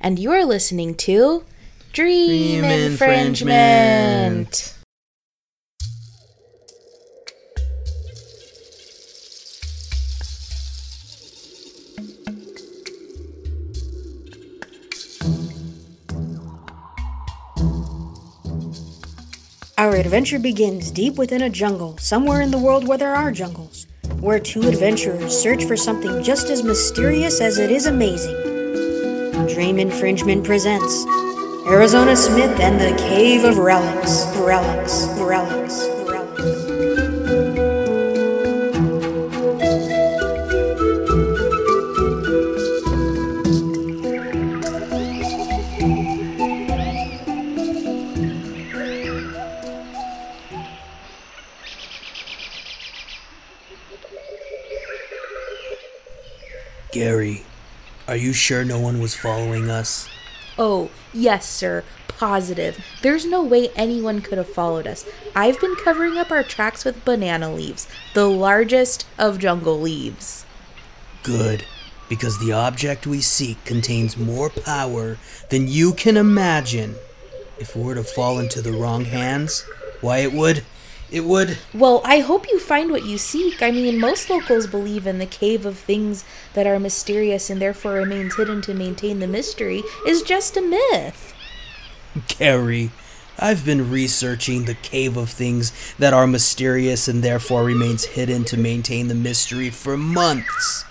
and you're listening to Dream, Dream Infringement. Infringement. Our adventure begins deep within a jungle, somewhere in the world where there are jungles, where two adventurers search for something just as mysterious as it is amazing. Dream Infringement presents Arizona Smith and the Cave of Relics. Relics. Relics. You sure no one was following us? Oh, yes, sir. Positive. There's no way anyone could have followed us. I've been covering up our tracks with banana leaves, the largest of jungle leaves. Good, because the object we seek contains more power than you can imagine. If it were to fall into the wrong hands, why it would. It would. Well, I hope you find what you seek. I mean, most locals believe in the cave of things that are mysterious and therefore remains hidden to maintain the mystery is just a myth. Gary, I've been researching the cave of things that are mysterious and therefore remains hidden to maintain the mystery for months.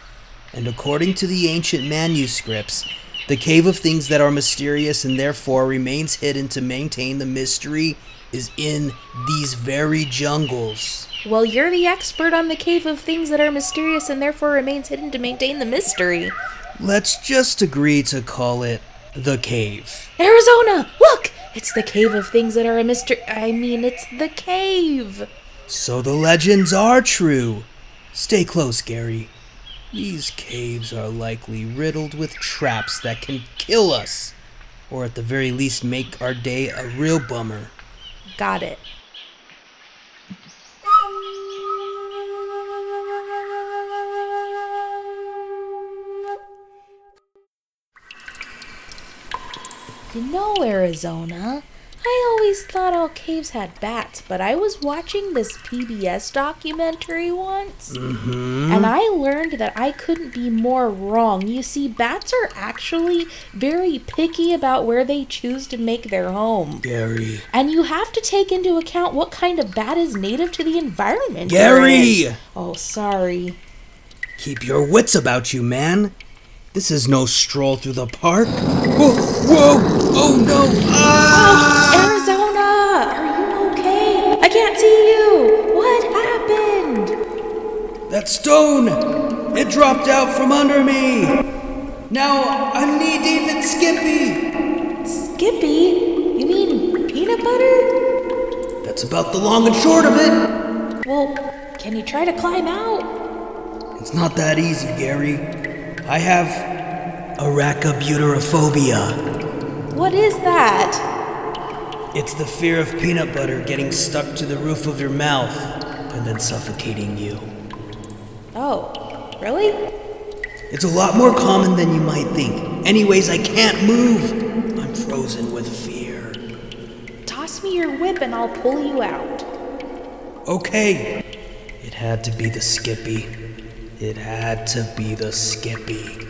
And according to the ancient manuscripts, the cave of things that are mysterious and therefore remains hidden to maintain the mystery is in these very jungles. Well, you're the expert on the cave of things that are mysterious and therefore remains hidden to maintain the mystery. Let's just agree to call it the cave. Arizona, look! It's the cave of things that are a mystery. I mean, it's the cave. So the legends are true. Stay close, Gary. These caves are likely riddled with traps that can kill us, or at the very least make our day a real bummer. Got it. You know, Arizona, I always thought all caves had bats, but I was watching this PBS documentary once, mm-hmm. and I learned that I couldn't be more wrong. You see, bats are actually very picky about where they choose to make their home. Gary. And you have to take into account what kind of bat is native to the environment. Gary! Oh, sorry. Keep your wits about you, man. This is no stroll through the park. Whoa! Whoa! Oh no! Ah! Arizona! Are you okay? I can't see you! What happened? That stone! It dropped out from under me! Now I'm knee deep in Skippy! Skippy? You mean peanut butter? That's about the long and short of it! Well, can you try to climb out? It's not that easy, Gary. I have arachibutyrophobia. What is that? It's the fear of peanut butter getting stuck to the roof of your mouth and then suffocating you. Oh, really? It's a lot more common than you might think. Anyways, I can't move. I'm frozen with fear. Toss me your whip and I'll pull you out. Okay. It had to be the Skippy. It had to be the Skippy.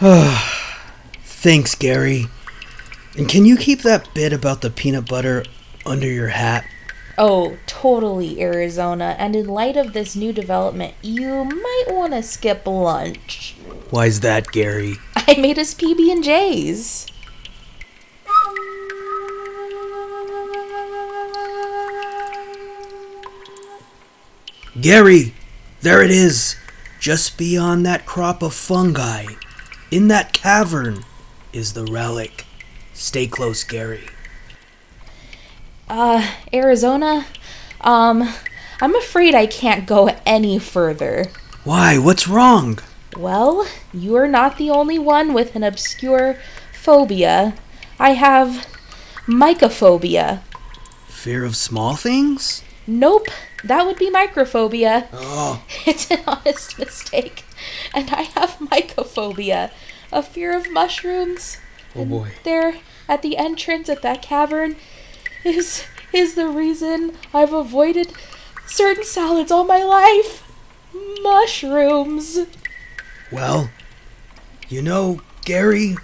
Thanks, Gary. And can you keep that bit about the peanut butter under your hat? Oh, totally, Arizona. And in light of this new development, you might want to skip lunch. Why's that, Gary? I made us PB and J's. Gary! There it is! Just beyond that crop of fungi, in that cavern, is the relic. Stay close, Gary. Uh, Arizona, um, I'm afraid I can't go any further. Why? What's wrong? Well, you are not the only one with an obscure phobia. I have mycophobia. Fear of small things? Nope, that would be microphobia. Oh, It's an honest mistake. And I have mycophobia, a fear of mushrooms. oh boy. There, at the entrance at that cavern, is is the reason I've avoided certain salads all my life. Mushrooms. Well, you know, Gary,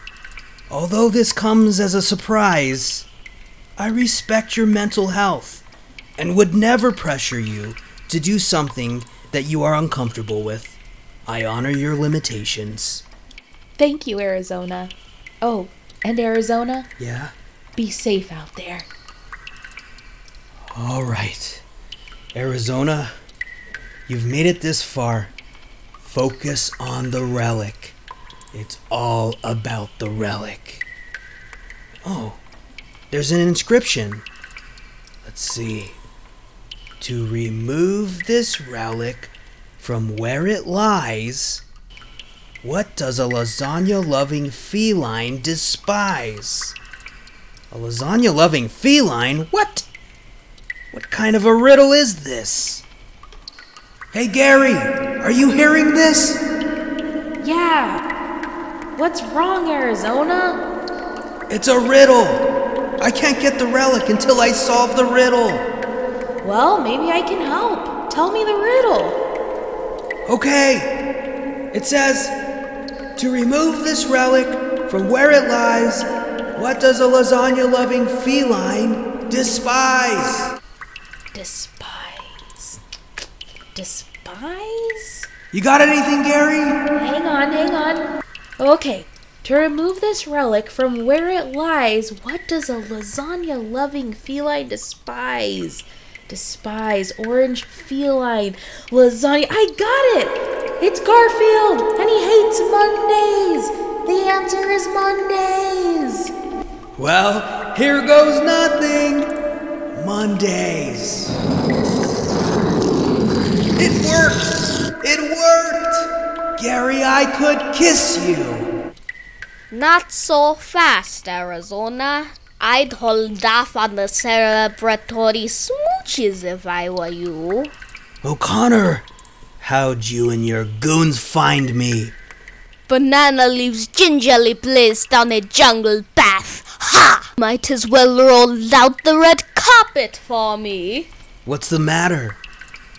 although this comes as a surprise, I respect your mental health and would never pressure you to do something that you are uncomfortable with. I honor your limitations. Thank you, Arizona. Oh, and Arizona, Yeah? be safe out there. All right. Arizona, you've made it this far. Focus on the relic. It's all about the relic. Oh, there's an inscription. Let's see. To remove this relic from where it lies, what does a lasagna loving feline despise? A lasagna loving feline? What? What kind of a riddle is this? Hey Gary, are you hearing this? Yeah. What's wrong, Arizona? It's a riddle. I can't get the relic until I solve the riddle. Well, maybe I can help. Tell me the riddle. Okay. It says to remove this relic from where it lies, what does a lasagna loving feline despise? Despise. Despise? You got anything, Gary? Hang on, hang on. Okay. To remove this relic from where it lies, what does a lasagna loving feline despise? Despise orange feline lasagna. I got it! It's Garfield, and he hates Mondays! The answer is Mondays! Well, here goes nothing. Mondays. It worked! It worked! Gary, I could kiss you. Not so fast, Arizona. I'd hold off on the celebratory smooches if I were you. O'Connor, how'd you and your goons find me? Banana leaves gingerly placed on a jungle path. Ha! Might as well roll out the red carpet for me. What's the matter?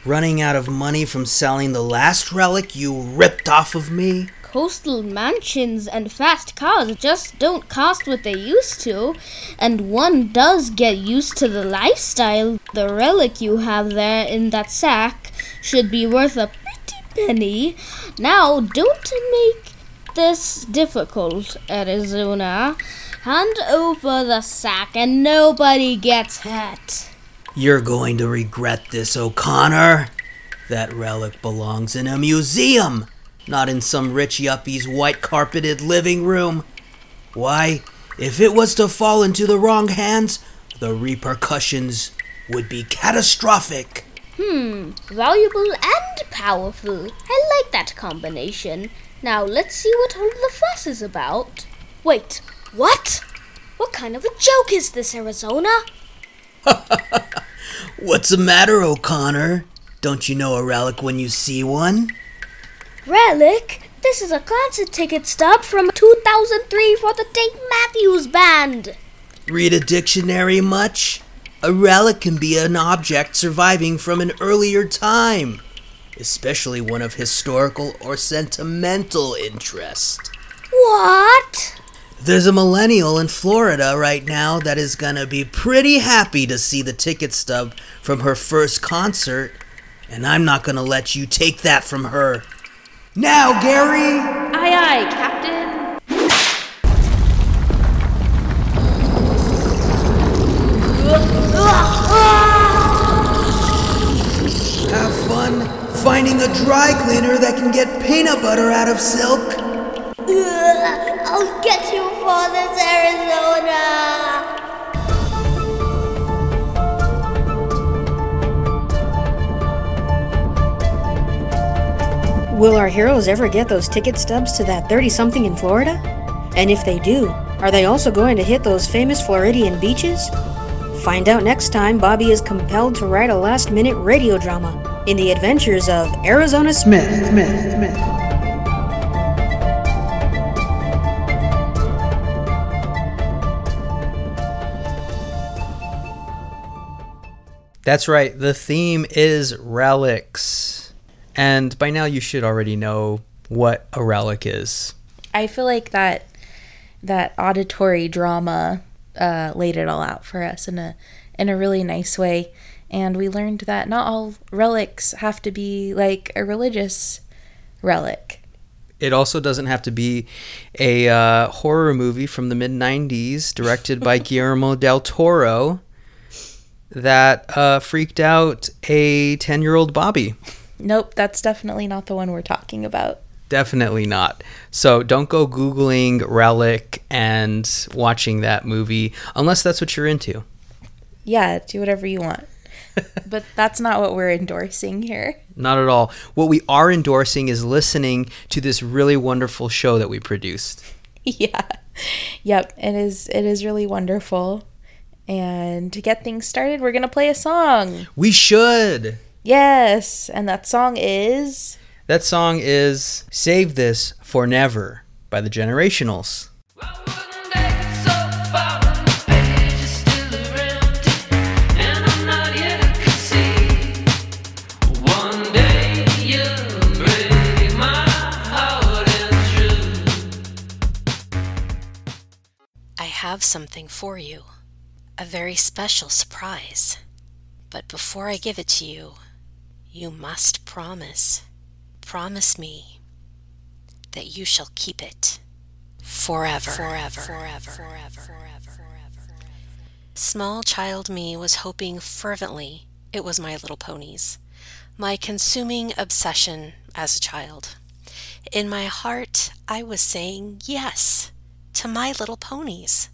Running out of money from selling the last relic you ripped off of me? Coastal mansions and fast cars just don't cost what they used to, and one does get used to the lifestyle. The relic you have there in that sack should be worth a pretty penny. Now, don't make this difficult, Arizona. Hand over the sack and nobody gets hurt. You're going to regret this, O'Connor. That relic belongs in a museum, not in some rich yuppie's white carpeted living room. Why, if it was to fall into the wrong hands, the repercussions would be catastrophic. Hmm, valuable and powerful. I like that combination. Now let's see what all the fuss is about. Wait, what? What kind of a joke is this, Arizona? What's the matter, O'Connor? Don't you know a relic when you see one? Relic? This is a concert ticket stub from 2003 for the Dave Matthews Band. Read a dictionary much? A relic can be an object surviving from an earlier time, especially one of historical or sentimental interest. What? There's a millennial in Florida right now that is gonna be pretty happy to see the ticket stub from her first concert, and I'm not gonna let you take that from her. Now, Gary! Aye, aye, Captain. Have fun finding a dry cleaner that can get peanut butter out of silk. I'll get you for this, Arizona. Will our heroes ever get those ticket stubs to that 30 something in Florida? And if they do, are they also going to hit those famous Floridian beaches? Find out next time Bobby is compelled to write a last minute radio drama in the adventures of Arizona Smith. Smith, Smith. That's right. The theme is relics. And by now you should already know what a relic is. I feel like that that auditory drama uh, laid it all out for us in a in a really nice way, and we learned that not all relics have to be like a religious relic. It also doesn't have to be a uh, horror movie from the mid 90s directed by Guillermo del Toro that uh, freaked out a 10 year old Bobby. Nope, that's definitely not the one we're talking about. Definitely not. So don't go Googling Relic and watching that movie unless that's what you're into. Yeah, do whatever you want. but that's not what we're endorsing here. Not at all. What we are endorsing is listening to this really wonderful show that we produced. yeah. Yep, it is it is really wonderful. And to get things started, we're going to play a song. We should. Yes, and that song is That song is Save This for Never by the Generationals. I have something for you, a very special surprise. But before I give it to you, you must promise, promise me that you shall keep it forever, forever, forever, forever, forever, forever. Small child me was hoping fervently it was My Little Ponies, my consuming obsession as a child. In my heart, I was saying yes to My Little Ponies,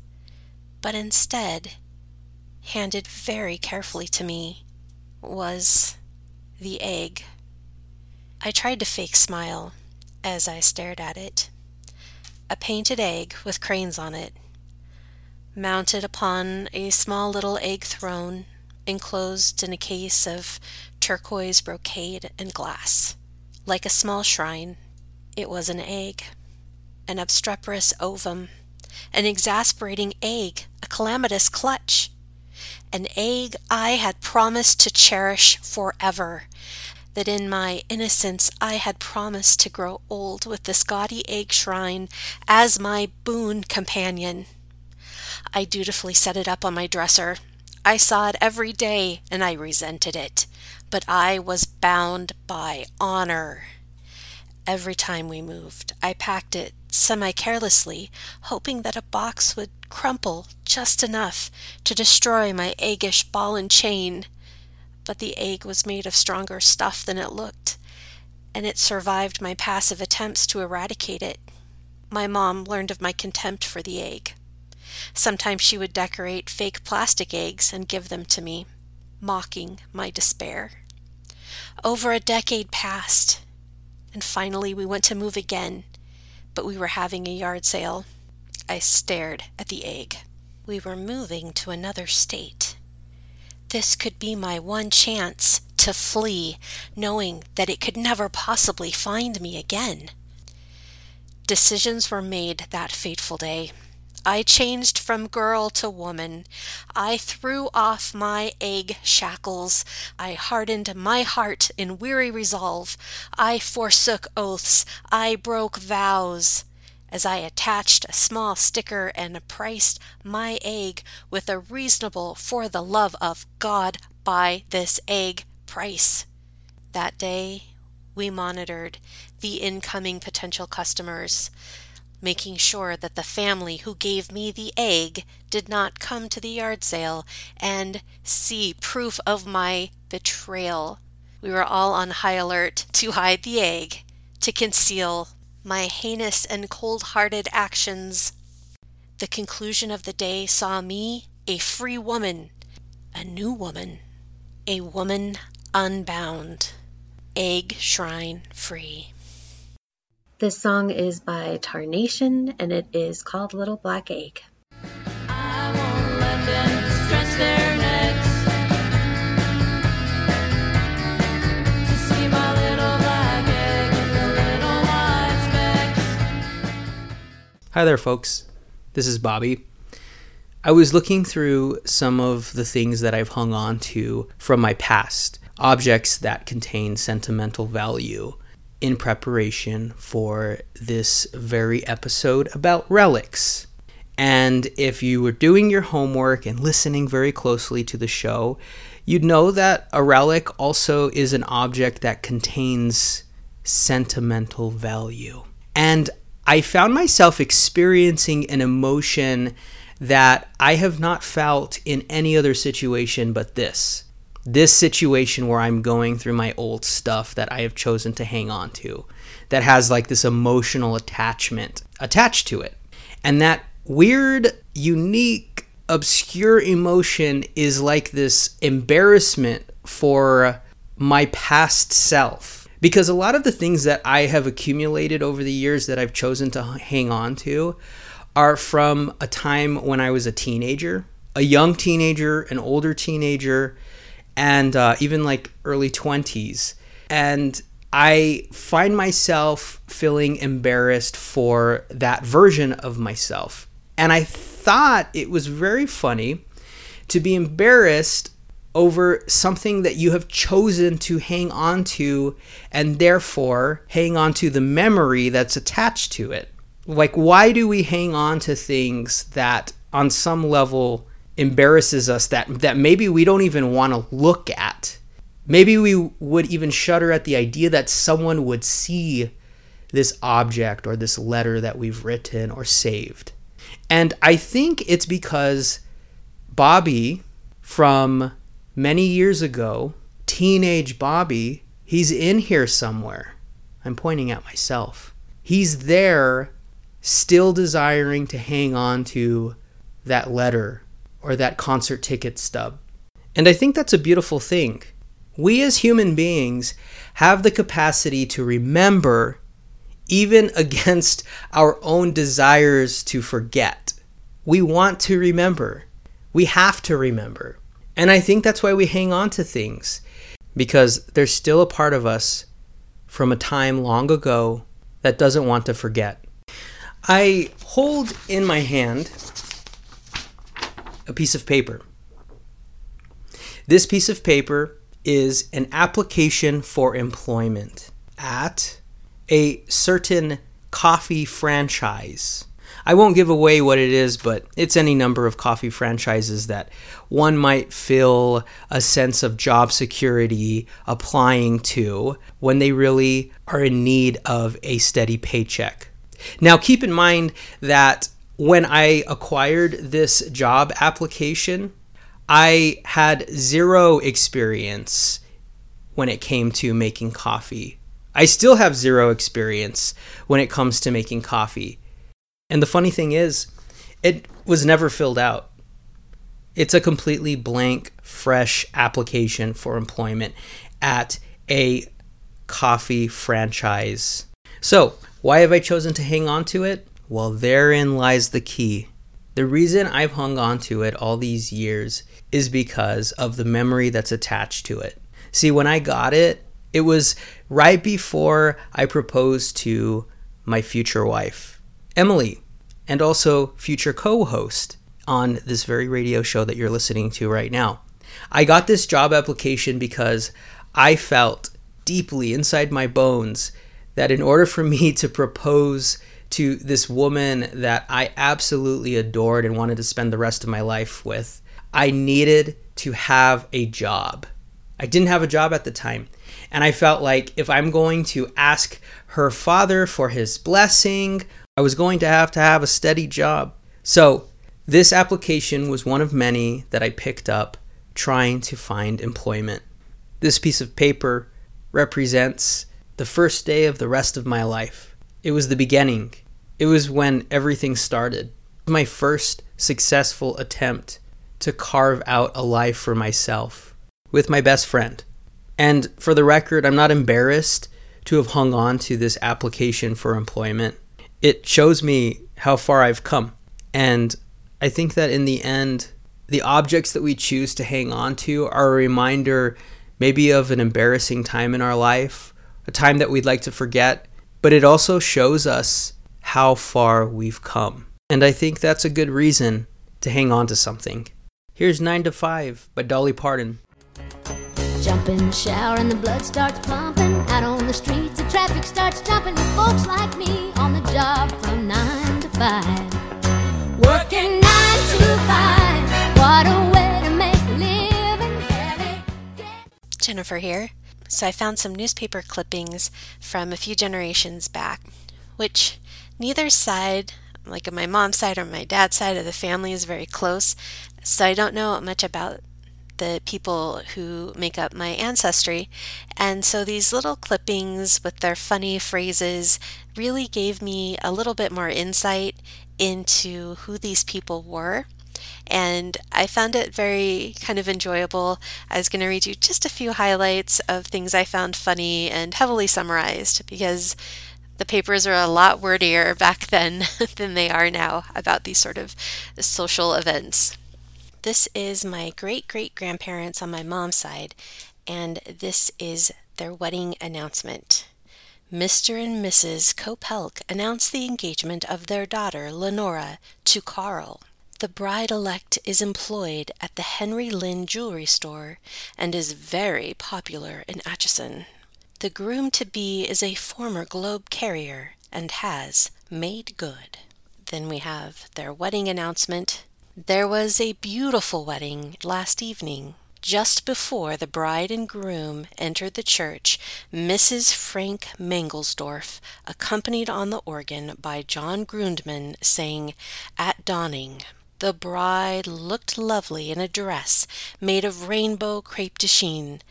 but instead, handed very carefully to me, was the egg. I tried to fake smile as I stared at it. A painted egg with cranes on it, mounted upon a small little egg throne enclosed in a case of turquoise brocade and glass. Like a small shrine, it was an egg, an obstreperous ovum, an exasperating egg, a calamitous clutch, an egg I had promised to cherish forever, that in my innocence I had promised to grow old with this gaudy egg shrine as my boon companion. I dutifully set it up on my dresser. I saw it every day, and I resented it, but I was bound by honor. Every time we moved, I packed it semi carelessly, hoping that a box would crumple just enough to destroy my eggish ball and chain. But the egg was made of stronger stuff than it looked, and it survived my passive attempts to eradicate it. My mom learned of my contempt for the egg. Sometimes she would decorate fake plastic eggs and give them to me, mocking my despair. Over a decade passed, and finally we went to move again, but we were having a yard sale. I stared at the egg. We were moving to another state. This could be my one chance to flee, knowing that it could never possibly find me again. Decisions were made that fateful day. I changed from girl to woman. I threw off my egg shackles. I hardened my heart in weary resolve. I forsook oaths. I broke vows. As I attached a small sticker and priced my egg with a reasonable for the love of God buy this egg price. That day, we monitored the incoming potential customers making sure that the family who gave me the egg did not come to the yard sale and see proof of my betrayal. We were all on high alert to hide the egg, to conceal my heinous and cold hearted actions. The conclusion of the day saw me a free woman, a new woman, a woman unbound, egg shrine free. This song is by Tarnation and it is called Little Black Egg. Hi there, folks. This is Bobby. I was looking through some of the things that I've hung on to from my past, objects that contain sentimental value in preparation for this very episode about relics. And if you were doing your homework and listening very closely to the show, you'd know that a relic also is an object that contains sentimental value. And I found myself experiencing an emotion that I have not felt in any other situation but this. This situation where I'm going through my old stuff that I have chosen to hang on to, that has like this emotional attachment attached to it. And that weird, unique, obscure emotion is like this embarrassment for my past self because a lot of the things that I have accumulated over the years that I've chosen to hang on to are from a time when I was a teenager, a young teenager, an older teenager, and uh, even like early 20s. And I find myself feeling embarrassed for that version of myself. And I thought it was very funny to be embarrassed over something that you have chosen to hang on to and therefore hang on to the memory that's attached to it. Like, why do we hang on to things that on some level embarrasses us that, that maybe we don't even want to look at? Maybe we would even shudder at the idea that someone would see this object or this letter that we've written or saved. And I think it's because Bobby from many years ago, teenage Bobby, he's in here somewhere. I'm pointing at myself. He's there, still desiring to hang on to that letter or that concert ticket stub. And I think that's a beautiful thing. We as human beings have the capacity to remember even against our own desires to forget. We want to remember. We have to remember. And I think that's why we hang on to things because there's still a part of us from a time long ago that doesn't want to forget. I hold in my hand a piece of paper. This piece of paper is an application for employment at a certain coffee franchise. I won't give away what it is, but it's any number of coffee franchises that one might feel a sense of job security applying to when they really are in need of a steady paycheck. Now, keep in mind that when I acquired this job application, I had zero experience when it came to making coffee. I still have zero experience when it comes to making coffee. And the funny thing is, it was never filled out. It's a completely blank, fresh application for employment at a coffee franchise. So, why have I chosen to hang on to it? Well, therein lies the key. The reason I've hung on to it all these years is because of the memory that's attached to it. See, when I got it, it was right before I proposed to my future wife, Emily and also future co host on this very radio show that you're listening to right now. I got this job application because I felt deeply inside my bones that in order for me to propose to this woman that I absolutely adored and wanted to spend the rest of my life with, I needed to have a job. I didn't have a job at the time. And I felt like if I'm going to ask her father for his blessing I was going to have to have a steady job. So, this application was one of many that I picked up trying to find employment. This piece of paper represents the first day of the rest of my life. It was the beginning. It was when everything started. My first successful attempt to carve out a life for myself with my best friend. And for the record, I'm not embarrassed to have hung on to this application for employment it shows me how far I've come. And I think that in the end, the objects that we choose to hang on to are a reminder maybe of an embarrassing time in our life, a time that we'd like to forget, but it also shows us how far we've come. And I think that's a good reason to hang on to something. Here's 9 to 5 by Dolly Parton. Jump in the shower and the blood starts pumping. Out on the streets, the traffic starts jumping with folks like me on the job from 9 to 5. Working 9 to 5. What a way to make a living. Jennifer here. So I found some newspaper clippings from a few generations back, which neither side, like my mom's side or my dad's side of the family, is very close. So I don't know much about the people who make up my ancestry. And so these little clippings with their funny phrases really gave me a little bit more insight into who these people were. And I found it very kind of enjoyable. I was going to read you just a few highlights of things I found funny and heavily summarized because the papers are a lot wordier back then than they are now about these sort of social events. This is my great great grandparents on my mom's side, and this is their wedding announcement. Mr. and Mrs. Kopelk announce the engagement of their daughter, Lenora, to Carl. The bride elect is employed at the Henry Lynn Jewelry Store and is very popular in Atchison. The groom to be is a former Globe carrier and has made good. Then we have their wedding announcement. There was a beautiful wedding last evening. Just before the bride and groom entered the church, Mrs. Frank Mangelsdorf, accompanied on the organ by John Grundman, sang At Dawning. The bride looked lovely in a dress made of rainbow crepe de chine.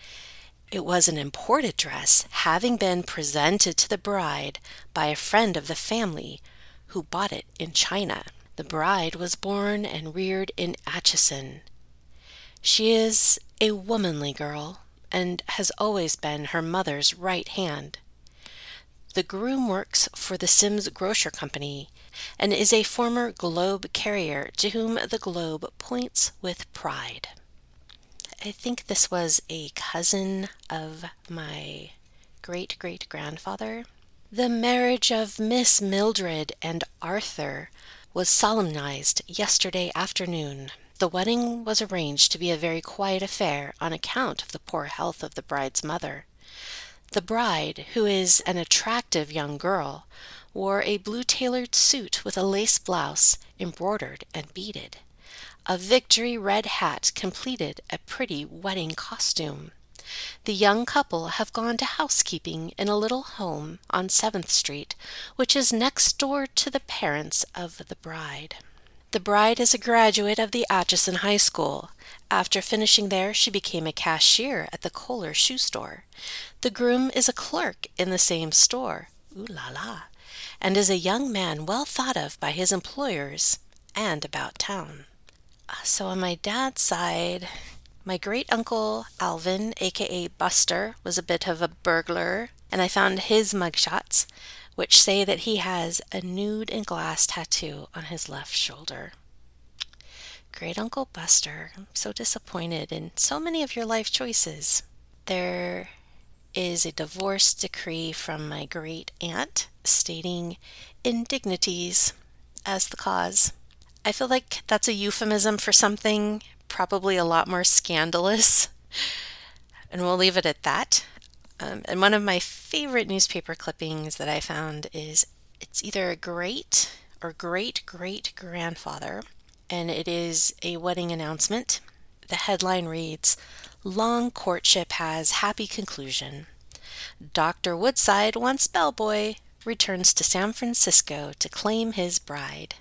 It was an imported dress, having been presented to the bride by a friend of the family who bought it in China. The bride was born and reared in Atchison. She is a womanly girl and has always been her mother's right hand. The groom works for the Sims Grocer Company and is a former Globe carrier to whom the Globe points with pride. I think this was a cousin of my great great grandfather. The marriage of Miss Mildred and Arthur was solemnized yesterday afternoon. The wedding was arranged to be a very quiet affair on account of the poor health of the bride's mother. The bride, who is an attractive young girl, wore a blue tailored suit with a lace blouse embroidered and beaded. A victory red hat completed a pretty wedding costume. The young couple have gone to housekeeping in a little home on Seventh Street, which is next door to the parents of the bride. The bride is a graduate of the Atchison High School. After finishing there, she became a cashier at the Kohler shoe store. The groom is a clerk in the same store. Ooh la la! And is a young man well thought of by his employers and about town. So on my dad's side, my great uncle Alvin, aka Buster, was a bit of a burglar, and I found his mugshots, which say that he has a nude and glass tattoo on his left shoulder. Great Uncle Buster, I'm so disappointed in so many of your life choices. There is a divorce decree from my great aunt stating indignities as the cause. I feel like that's a euphemism for something probably a lot more scandalous. And we'll leave it at that. Um, and one of my favorite newspaper clippings that I found is it's either a great or great great grandfather, and it is a wedding announcement. The headline reads Long courtship has happy conclusion. Dr. Woodside, once bellboy, returns to San Francisco to claim his bride.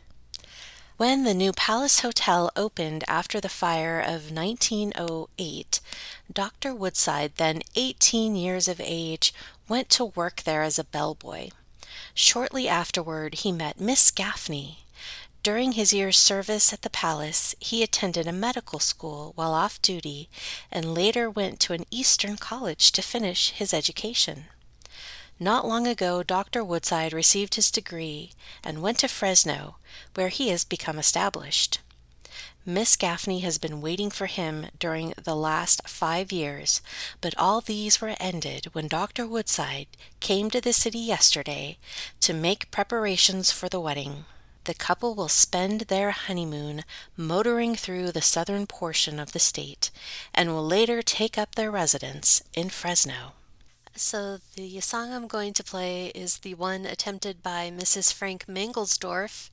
When the new Palace Hotel opened after the fire of 1908, Dr. Woodside, then 18 years of age, went to work there as a bellboy. Shortly afterward, he met Miss Gaffney. During his year's service at the palace, he attended a medical school while off duty and later went to an Eastern college to finish his education. Not long ago, Dr. Woodside received his degree and went to Fresno, where he has become established. Miss Gaffney has been waiting for him during the last five years, but all these were ended when Dr. Woodside came to the city yesterday to make preparations for the wedding. The couple will spend their honeymoon motoring through the southern portion of the state and will later take up their residence in Fresno. So, the song I'm going to play is the one attempted by Mrs. Frank Mangelsdorf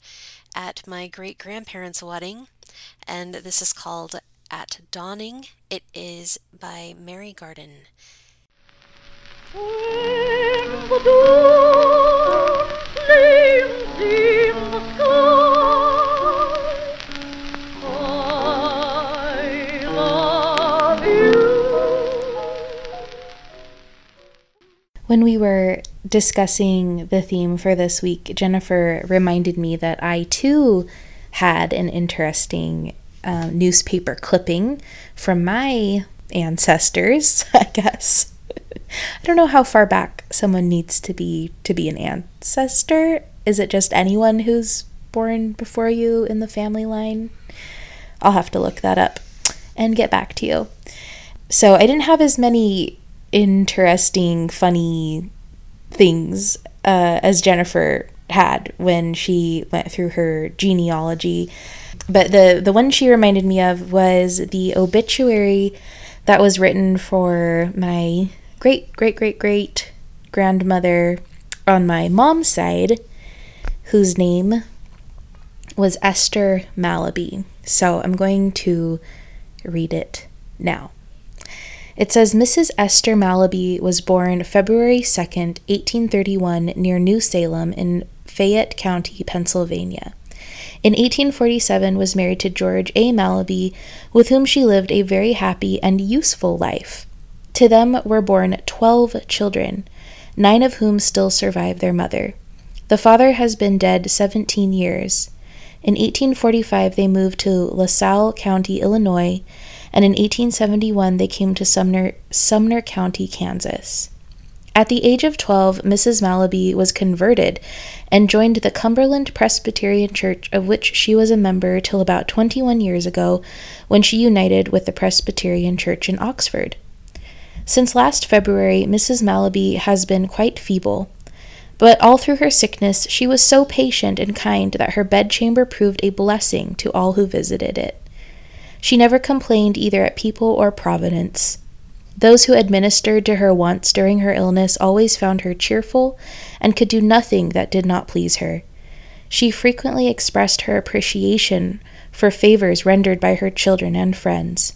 at my great grandparents' wedding, and this is called At Dawning. It is by Mary Garden. When the dawn When we were discussing the theme for this week, Jennifer reminded me that I too had an interesting um, newspaper clipping from my ancestors, I guess. I don't know how far back someone needs to be to be an ancestor. Is it just anyone who's born before you in the family line? I'll have to look that up and get back to you. So I didn't have as many interesting, funny things uh, as Jennifer had when she went through her genealogy. But the, the one she reminded me of was the obituary that was written for my great, great, great, great grandmother on my mom's side, whose name was Esther Malaby. So I'm going to read it now. It says Mrs. Esther Malaby was born February 2nd, 1831, near New Salem in Fayette County, Pennsylvania. In 1847 was married to George A. Malaby, with whom she lived a very happy and useful life. To them were born 12 children, nine of whom still survive their mother. The father has been dead 17 years. In 1845 they moved to LaSalle County, Illinois, and in 1871 they came to Sumner, Sumner County, Kansas. At the age of 12, Mrs. Malaby was converted and joined the Cumberland Presbyterian Church, of which she was a member till about 21 years ago when she united with the Presbyterian Church in Oxford. Since last February, Mrs. Malaby has been quite feeble. But all through her sickness, she was so patient and kind that her bedchamber proved a blessing to all who visited it. She never complained either at people or Providence. Those who administered to her once during her illness always found her cheerful and could do nothing that did not please her. She frequently expressed her appreciation for favors rendered by her children and friends.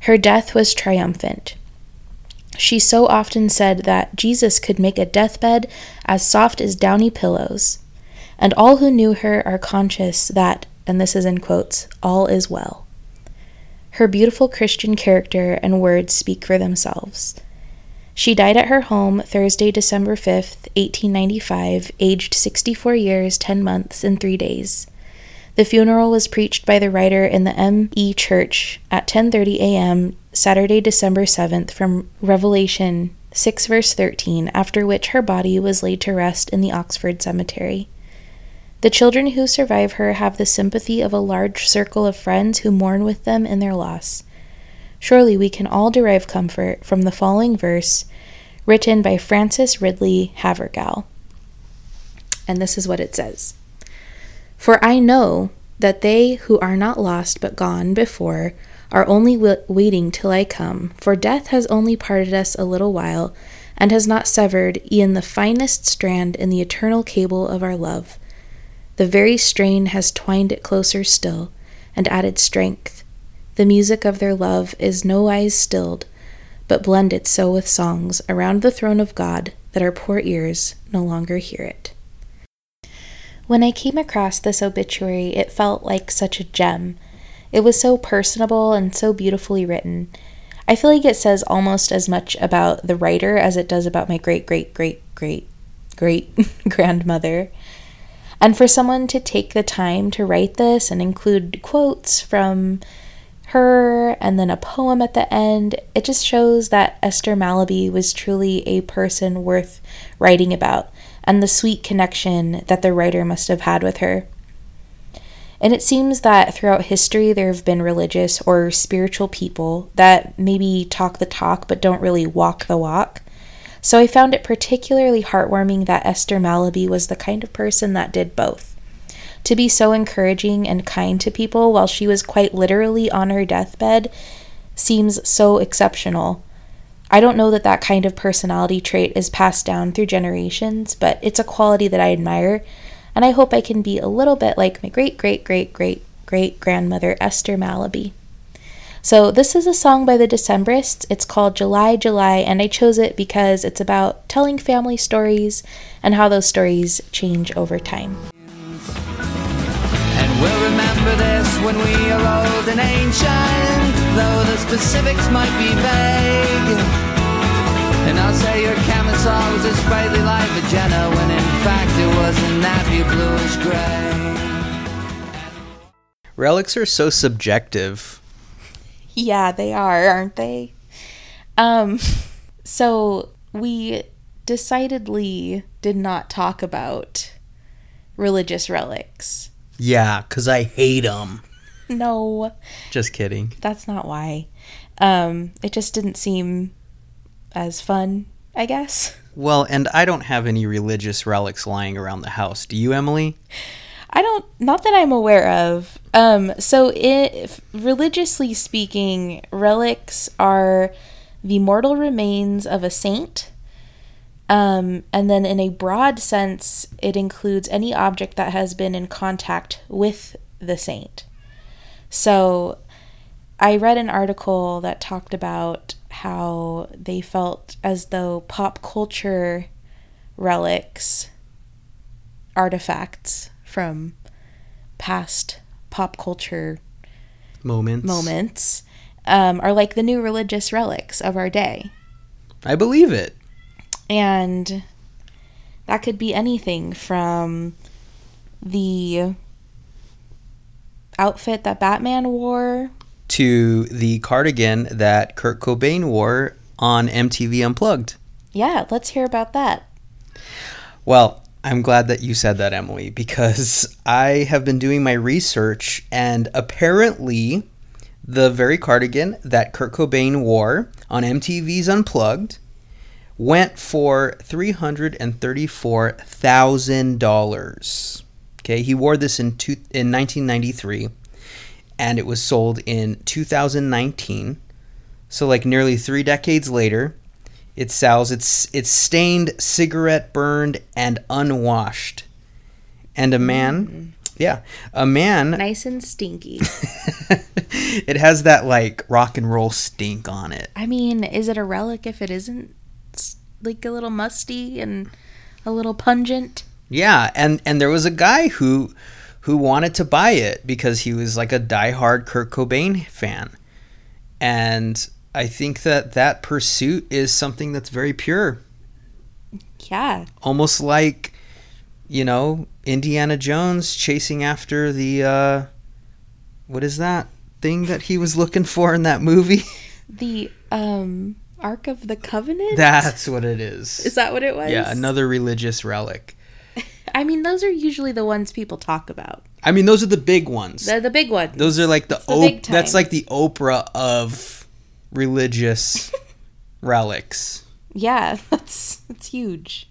Her death was triumphant. She so often said that Jesus could make a deathbed as soft as downy pillows. And all who knew her are conscious that, and this is in quotes, all is well. Her beautiful Christian character and words speak for themselves. She died at her home Thursday, December 5th, 1895, aged 64 years, 10 months, and 3 days. The funeral was preached by the writer in the M.E. Church at 10:30 a.m. Saturday, December 7th from Revelation 6 verse 13, after which her body was laid to rest in the Oxford Cemetery. The children who survive her have the sympathy of a large circle of friends who mourn with them in their loss. Surely we can all derive comfort from the following verse written by Frances Ridley Havergal. And this is what it says For I know that they who are not lost but gone before are only waiting till I come, for death has only parted us a little while, and has not severed e'en the finest strand in the eternal cable of our love. The very strain has twined it closer still, and added strength. The music of their love is nowise stilled, but blended so with songs around the throne of God that our poor ears no longer hear it. When I came across this obituary, it felt like such a gem. It was so personable and so beautifully written. I feel like it says almost as much about the writer as it does about my great, great, great, great, great grandmother. And for someone to take the time to write this and include quotes from her and then a poem at the end, it just shows that Esther Malaby was truly a person worth writing about and the sweet connection that the writer must have had with her. And it seems that throughout history, there have been religious or spiritual people that maybe talk the talk but don't really walk the walk. So I found it particularly heartwarming that Esther Malaby was the kind of person that did both. To be so encouraging and kind to people while she was quite literally on her deathbed seems so exceptional. I don't know that that kind of personality trait is passed down through generations, but it's a quality that I admire, and I hope I can be a little bit like my great great great great great grandmother Esther Malaby. So, this is a song by the Decemberists. It's called July, July, and I chose it because it's about telling family stories and how those stories change over time. And we'll remember this when we are old and ancient, though the specifics might be vague. And I'll say your camisole was a sprightly light magenta, when in fact it was a nappy bluish gray. Relics are so subjective. Yeah, they are, aren't they? Um, so we decidedly did not talk about religious relics. Yeah, because I hate them. No, Just kidding. that's not why. Um, it just didn't seem as fun, I guess. Well, and I don't have any religious relics lying around the house. Do you, Emily? I don't, not that I'm aware of. Um, so, if religiously speaking, relics are the mortal remains of a saint. Um, and then, in a broad sense, it includes any object that has been in contact with the saint. So, I read an article that talked about how they felt as though pop culture relics, artifacts from past pop culture Moments. moments, um, are like the new religious relics of our day. I believe it. And that could be anything from the outfit that Batman wore. To the cardigan that Kurt Cobain wore on MTV Unplugged. Yeah, let's hear about that. Well, I'm glad that you said that, Emily, because I have been doing my research and apparently the very cardigan that Kurt Cobain wore on MTV's Unplugged went for $334,000. Okay, he wore this in two, in 1993 and it was sold in 2019. So like nearly 3 decades later, it sells. It's it's stained, cigarette burned, and unwashed. And a man, mm. yeah, a man. Nice and stinky. it has that like rock and roll stink on it. I mean, is it a relic if it isn't like a little musty and a little pungent? Yeah, and and there was a guy who who wanted to buy it because he was like a diehard Kurt Cobain fan, and I think that that pursuit is something that's very pure. Yeah. almost like you know Indiana Jones chasing after the uh what is that thing that he was looking for in that movie The um Ark of the Covenant? that's what it is Is that what it was? yeah another religious relic I mean, those are usually the ones people talk about. I mean those are the big ones They're the big ones. those are like the, big that's like the Oprah of religious relics yeah, that's that's huge.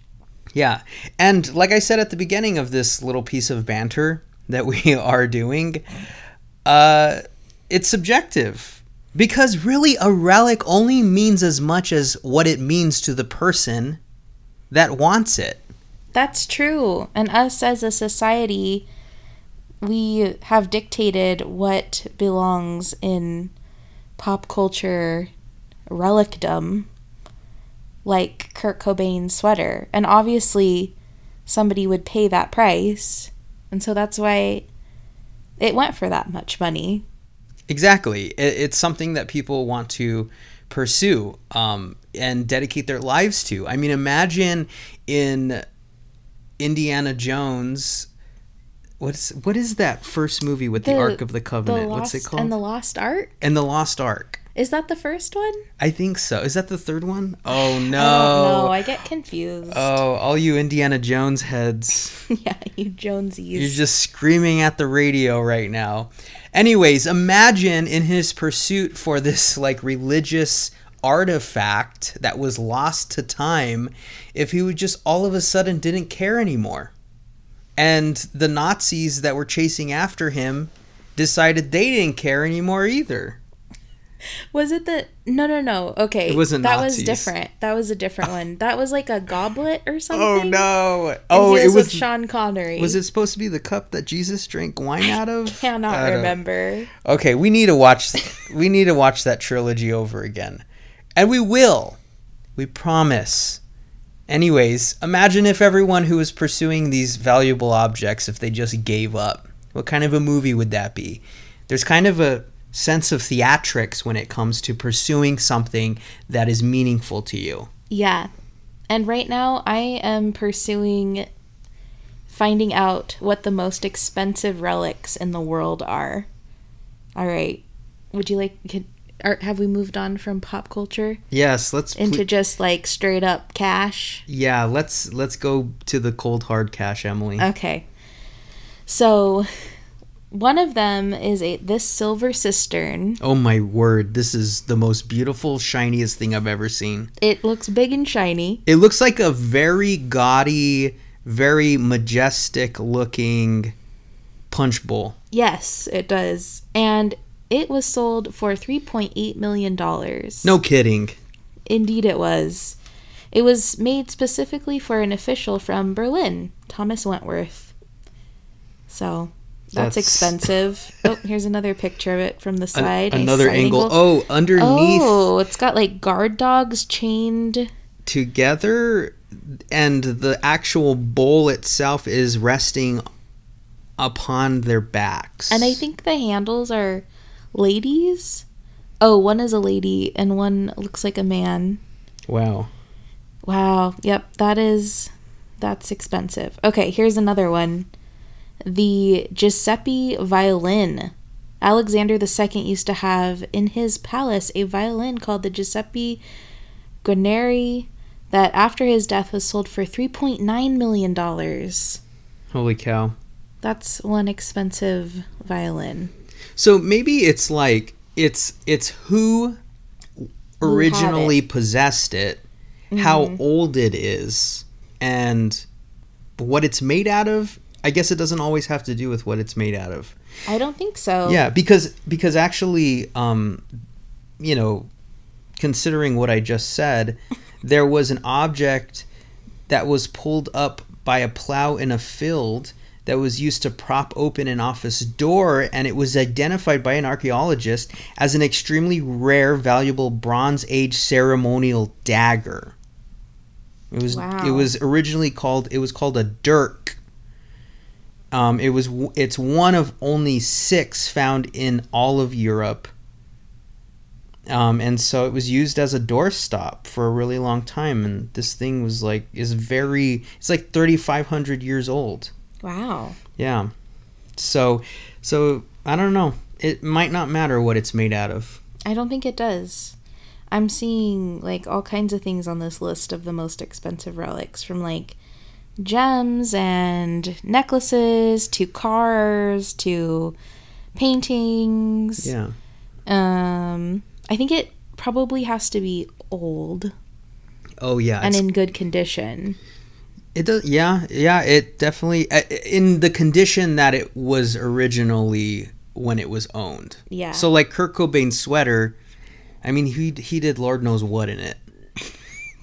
Yeah. And like I said at the beginning of this little piece of banter that we are doing, uh, it's subjective. Because really, a relic only means as much as what it means to the person that wants it. That's true. And us as a society, we have dictated what belongs in pop culture relicdom, like Kurt Cobain's sweater. And obviously, somebody would pay that price. And so that's why it went for that much money. Exactly. It's something that people want to pursue um, and dedicate their lives to. I mean, imagine in Indiana Jones. What's what is that first movie with the, Ark of the Covenant? What's it called? And the Lost Ark? and the Lost Ark. Is that the first one? I think so. Is that the third one? Oh no. I. I get confused. Oh, all you Indiana Jones heads. yeah, you Jonesies. You're just screaming at the radio right now. Anyways, imagine in his pursuit for this like religious artifact that was lost to time if he would just all of a sudden didn't care anymore. And the Nazis that were chasing after him decided they didn't care anymore either. Was it the no no no? Okay, It wasn't that Nazis. was different. That was a different one. That was like a goblet or oh, something. Oh no. And Oh, he it was, was Sean Connery. Was it supposed to be the cup that Jesus drank wine out of? Cannot I don't- remember. Okay, we need to watch we need to watch that trilogy over again. And we will. We promise. Anyways, imagine if everyone who was pursuing these valuable objects if they just gave up. What kind of a movie would that be? There's kind of a sense of theatrics when it comes to pursuing something that is meaningful to you. Yeah, and right now I am pursuing finding out what the most expensive relics in the world are. All right, would you like? Could, or have we moved on from pop culture Yes, let's into ple- just like straight up cash? Yeah, let's let's go to the cold hard cash, Emily. Okay. So, one of them is a this silver cistern. Oh my word, this is the most beautiful, shiniest thing I've ever seen. It looks big and shiny. It looks like a very gaudy, very majestic looking punch bowl. Yes, it does. And it was sold for $3.8 million. No kidding. Indeed, it was. It was made specifically for an official from Berlin, Thomas Wentworth. So that's, That's- expensive. oh, here's another picture of it from the side. Another side angle. Oh, underneath Oh, it's got like guard dogs chained. together, and the actual bowl itself is resting upon their backs. And I think the handles are ladies. Oh, one is a lady and one looks like a man. Wow. Wow. Yep, that is that's expensive. Okay, here's another one. The Giuseppe violin. Alexander II used to have in his palace a violin called the Giuseppe Guarneri that after his death was sold for 3.9 million dollars. Holy cow. That's one expensive violin. So maybe it's like it's it's who originally had possessed it, how Mhm. old it is, and what it's made out of. I guess it doesn't always have to do with what it's made out of. I don't think so. Yeah, because because actually, um, you know, considering what I just said, there was an object that was pulled up by a plow in a field that was used to prop open an office door, and it was identified by an archaeologist as an extremely rare, valuable Bronze Age ceremonial dagger. It was Wow. it was originally called it was called a dirk. Um, it was it's one of only six found in all of Europe. Um, and so it was used as a doorstop for a really long time, and this thing was like is very it's like thirty five hundred years old. Wow. Yeah. So so I don't know. It might not matter what it's made out of. I don't think it does. I'm seeing like all kinds of things on this list of the most expensive relics from like gems and necklaces to cars to paintings. Yeah. Um I think it probably has to be old Oh yeah. and in good condition. It does. Yeah, yeah. It definitely uh, in the condition that it was originally when it was owned. Yeah. So like Kurt Cobain's sweater, I mean he he did Lord knows what in it,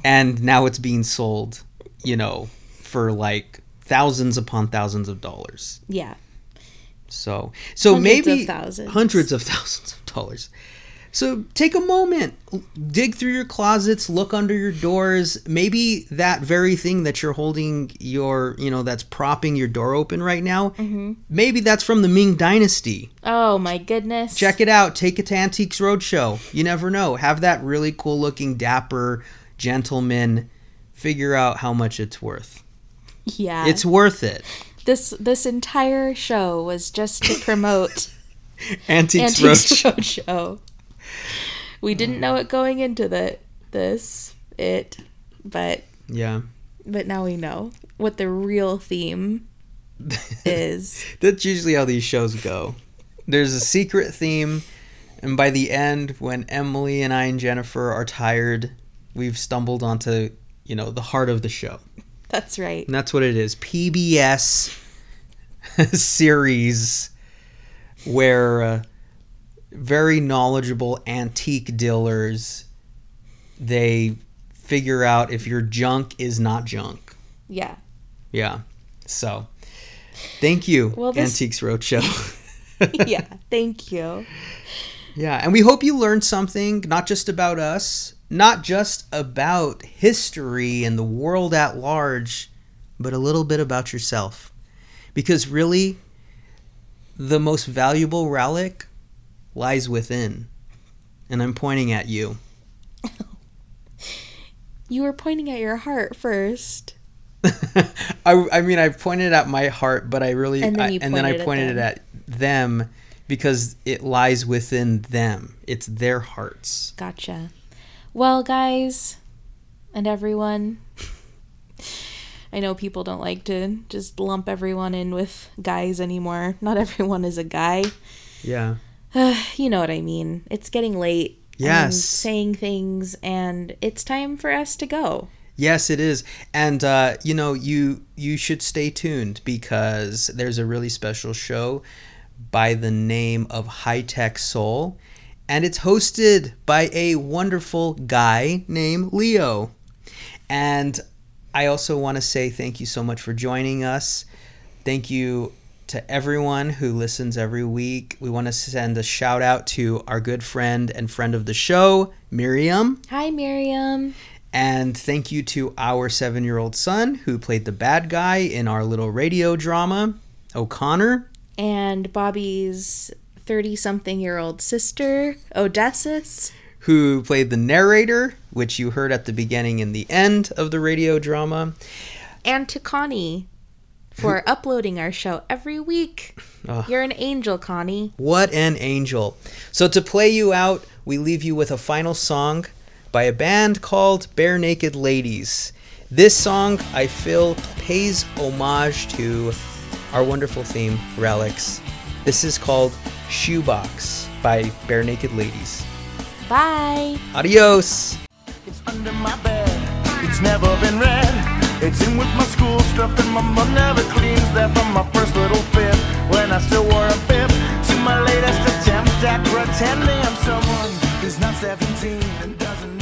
and now it's being sold, you know, for like thousands upon thousands of dollars. Yeah. So so Hundreds maybe of thousands. hundreds of thousands of dollars. So take a moment, dig through your closets, look under your doors. Maybe that very thing that you're holding your, you know, that's propping your door open right now. Mhm. Maybe that's from the Ming Dynasty. Oh my goodness. Check it out. Take it to Antiques Roadshow. You never know. Have that really cool looking, dapper gentleman figure out how much it's worth. Yeah. It's worth it. this this entire show was just to promote Antiques Antiques Roadshow. Roadshow. We didn't know it going into the this it, but Yeah. but now we know what the real theme is. That's usually how these shows go. There's a secret theme, and by the end, when Emily and I and Jennifer are tired, we've stumbled onto, you know, the heart of the show. That's right. And that's what it is. PBS series where uh, very knowledgeable antique dealers they figure out if your junk is not junk. Yeah. Yeah. So, thank you, Well, this- Antiques Roadshow. yeah. Thank you. Yeah, and we hope you learned something, not just about us, not just about history and the world at large, but a little bit about yourself. Because really, the most valuable relic lies within. And I'm pointing at you. You were pointing at your heart first. I, I mean, I pointed at my heart, but I really, And then I, and then I pointed at it at them because it lies within them. It's their hearts. Gotcha. Well, guys, and everyone, I know people don't like to just lump everyone in with guys anymore. Not everyone is a guy. Yeah. you know what I mean. It's getting late. I'm Yes. saying things, and it's time for us to go. Yes, it is, and uh, you know you you should stay tuned because there's a really special show by the name of High Tech Soul, and it's hosted by a wonderful guy named Leo. And I also want to say thank you so much for joining us. Thank you to everyone who listens every week. We want to send a shout out to our good friend and friend of the show, Miriam. Hi, Miriam. And thank you to our seven year old son who played the bad guy in our little radio drama, O'Connor. And Bobby's 30 something year old sister, Odysseus. who played the narrator, which you heard at the beginning and the end of the radio drama. And to Connie for uploading our show every week. Ugh. You're an angel, Connie. What an angel. So, to play you out, we leave you with a final song by a band called Barenaked Ladies. This song, I feel, pays homage to our wonderful theme, Relics. This is called Shoebox by Barenaked Ladies. Bye. Adios! It's under my bed. It's never been read. It's in with my school stuff and my mom never cleans that from my first little fit when I still wore a bib to my latest attempt at pretending I'm someone who's not 17 and doesn't.